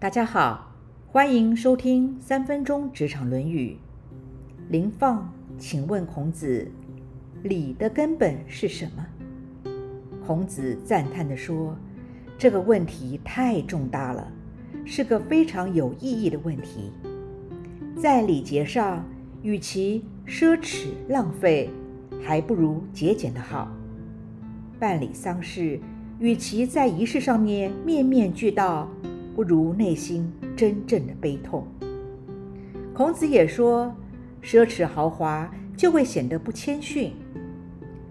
大家好，欢迎收听三分钟职场论语。林放，请问孔子，礼的根本是什么？孔子赞叹地说：“这个问题太重大了，是个非常有意义的问题。在礼节上，与其奢侈浪费，还不如节俭的好。办理丧事，与其在仪式上面面面俱到。”不如内心真正的悲痛。孔子也说，奢侈豪华就会显得不谦逊，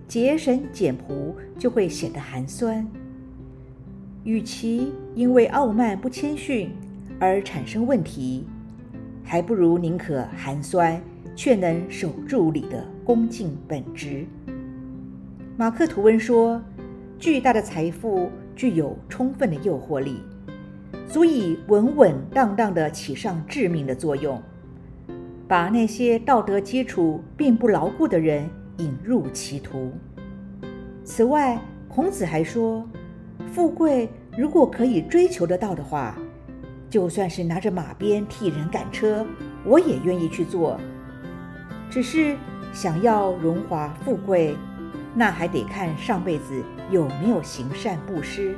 节省简朴就会显得寒酸。与其因为傲慢不谦逊而产生问题，还不如宁可寒酸却能守住礼的恭敬本质。马克吐温说，巨大的财富具有充分的诱惑力。足以稳稳当当地起上致命的作用，把那些道德基础并不牢固的人引入歧途。此外，孔子还说，富贵如果可以追求得到的话，就算是拿着马鞭替人赶车，我也愿意去做。只是想要荣华富贵，那还得看上辈子有没有行善布施。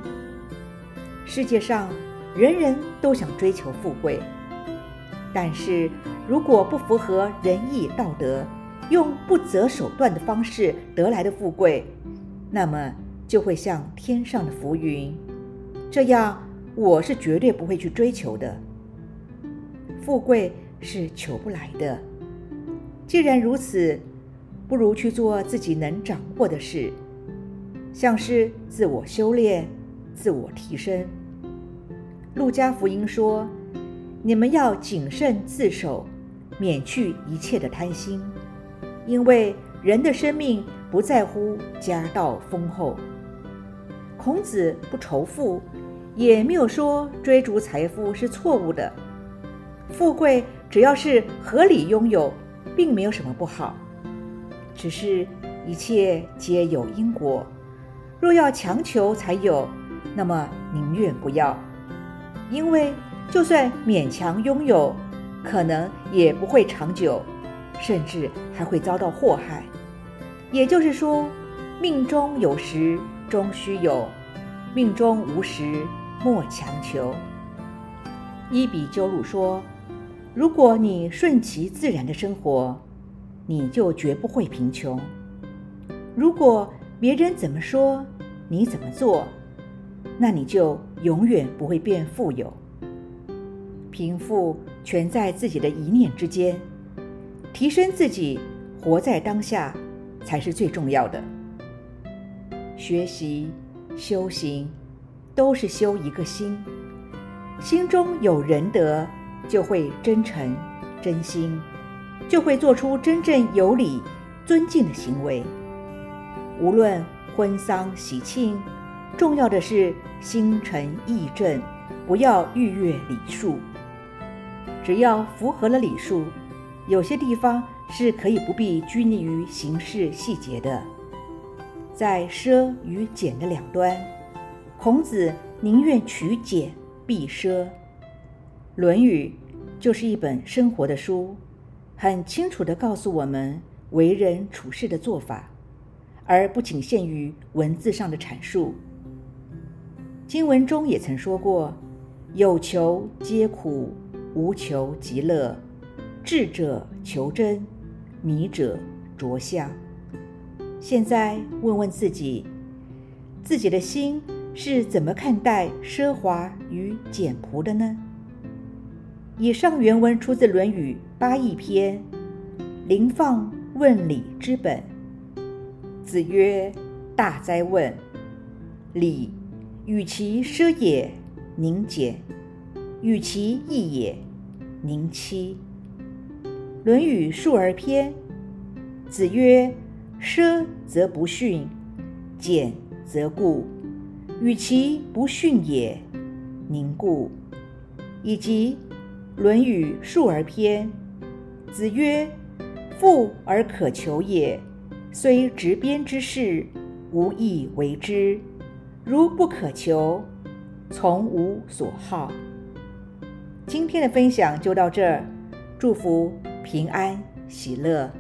世界上。人人都想追求富贵，但是如果不符合仁义道德，用不择手段的方式得来的富贵，那么就会像天上的浮云。这样，我是绝对不会去追求的。富贵是求不来的。既然如此，不如去做自己能掌握的事，像是自我修炼、自我提升。路加福音说：“你们要谨慎自守，免去一切的贪心，因为人的生命不在乎家道丰厚。”孔子不仇富，也没有说追逐财富是错误的。富贵只要是合理拥有，并没有什么不好。只是一切皆有因果，若要强求才有，那么宁愿不要。因为就算勉强拥有，可能也不会长久，甚至还会遭到祸害。也就是说，命中有时终须有，命中无时莫强求。伊比鸠鲁说：“如果你顺其自然的生活，你就绝不会贫穷；如果别人怎么说，你怎么做。”那你就永远不会变富有。贫富全在自己的一念之间，提升自己，活在当下，才是最重要的。学习、修行，都是修一个心。心中有仁德，就会真诚、真心，就会做出真正有礼、尊敬的行为。无论婚丧喜庆。重要的是心诚意正，不要逾越礼数。只要符合了礼数，有些地方是可以不必拘泥于形式细节的。在奢与俭的两端，孔子宁愿取俭避奢。《论语》就是一本生活的书，很清楚地告诉我们为人处事的做法，而不仅限于文字上的阐述。经文中也曾说过：“有求皆苦，无求即乐。智者求真，迷者着相。”现在问问自己，自己的心是怎么看待奢华与简朴的呢？以上原文出自《论语·八佾篇》。临放问礼之本。子曰：“大哉问！礼。”与其奢也，宁俭；与其义也，宁戚。《论语·述而篇》子曰：“奢则不逊，俭则固。与其不逊也，宁固。”以及《论语·述而篇》子曰：“富而可求也，虽执鞭之事，无以为之。”如不可求，从无所好。今天的分享就到这儿，祝福平安喜乐。